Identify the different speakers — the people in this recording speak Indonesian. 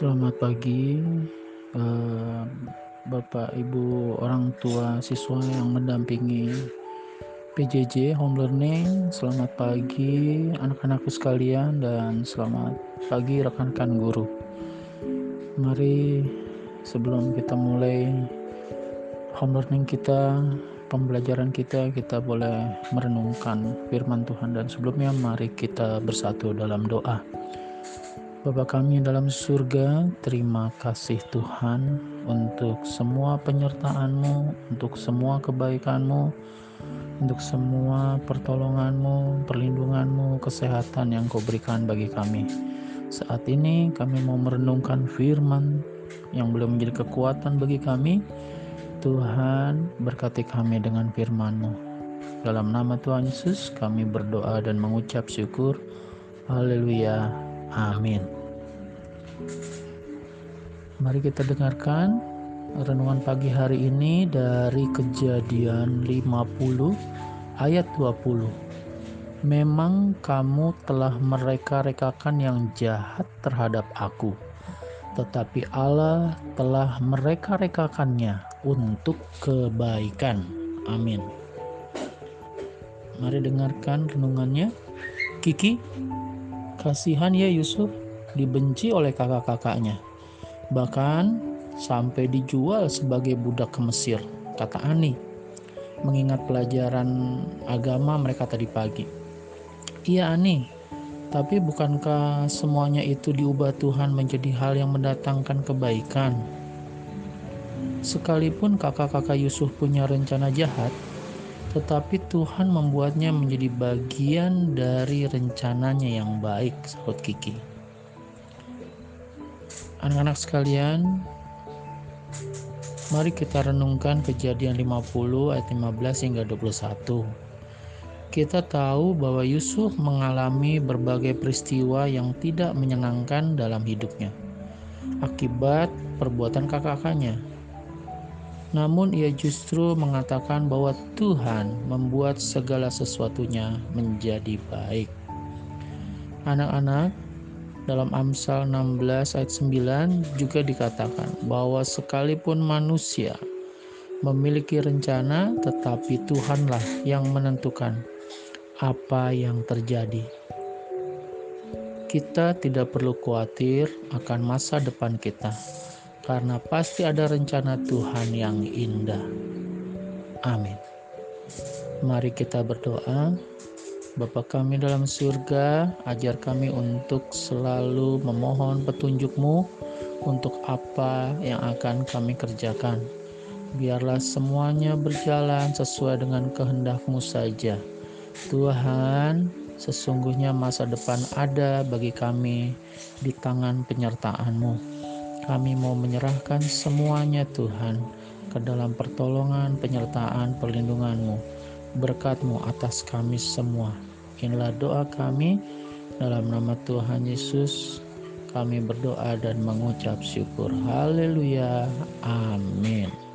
Speaker 1: Selamat pagi, eh, Bapak, Ibu, orang tua siswa yang mendampingi PJJ Home Learning. Selamat pagi anak-anakku sekalian dan selamat pagi rekan-rekan guru. Mari sebelum kita mulai home learning kita, pembelajaran kita, kita boleh merenungkan firman Tuhan dan sebelumnya mari kita bersatu dalam doa. Bapa kami dalam surga, terima kasih Tuhan untuk semua penyertaan-Mu, untuk semua kebaikan-Mu, untuk semua pertolongan-Mu, perlindungan-Mu, kesehatan yang Kau berikan bagi kami. Saat ini kami mau merenungkan firman yang belum menjadi kekuatan bagi kami. Tuhan berkati kami dengan firman-Mu. Dalam nama Tuhan Yesus kami berdoa dan mengucap syukur. Haleluya. Amin. Mari kita dengarkan renungan pagi hari ini dari Kejadian 50 ayat 20. Memang kamu telah mereka-rekakan yang jahat terhadap aku, tetapi Allah telah mereka-rekakannya untuk kebaikan. Amin. Mari dengarkan renungannya. Kiki Kasihan ya Yusuf dibenci oleh kakak-kakaknya. Bahkan sampai dijual sebagai budak ke Mesir, kata Ani. Mengingat pelajaran agama mereka tadi pagi. Iya Ani, tapi bukankah semuanya itu diubah Tuhan menjadi hal yang mendatangkan kebaikan? Sekalipun kakak-kakak Yusuf punya rencana jahat, tetapi Tuhan membuatnya menjadi bagian dari rencananya yang baik, sahut Kiki. Anak-anak sekalian, mari kita renungkan kejadian 50 ayat 15 hingga 21. Kita tahu bahwa Yusuf mengalami berbagai peristiwa yang tidak menyenangkan dalam hidupnya akibat perbuatan kakak-kakaknya namun ia justru mengatakan bahwa Tuhan membuat segala sesuatunya menjadi baik. Anak-anak, dalam Amsal 16 ayat 9 juga dikatakan bahwa sekalipun manusia memiliki rencana, tetapi Tuhanlah yang menentukan apa yang terjadi. Kita tidak perlu khawatir akan masa depan kita karena pasti ada rencana Tuhan yang indah. Amin. Mari kita berdoa. Bapa kami dalam surga, ajar kami untuk selalu memohon petunjukmu untuk apa yang akan kami kerjakan. Biarlah semuanya berjalan sesuai dengan kehendakmu saja. Tuhan, sesungguhnya masa depan ada bagi kami di tangan penyertaanmu. Kami mau menyerahkan semuanya Tuhan ke dalam pertolongan, penyertaan, perlindungan-Mu. Berkat-Mu atas kami semua. Inilah doa kami dalam nama Tuhan Yesus. Kami berdoa dan mengucap syukur. Haleluya. Amin.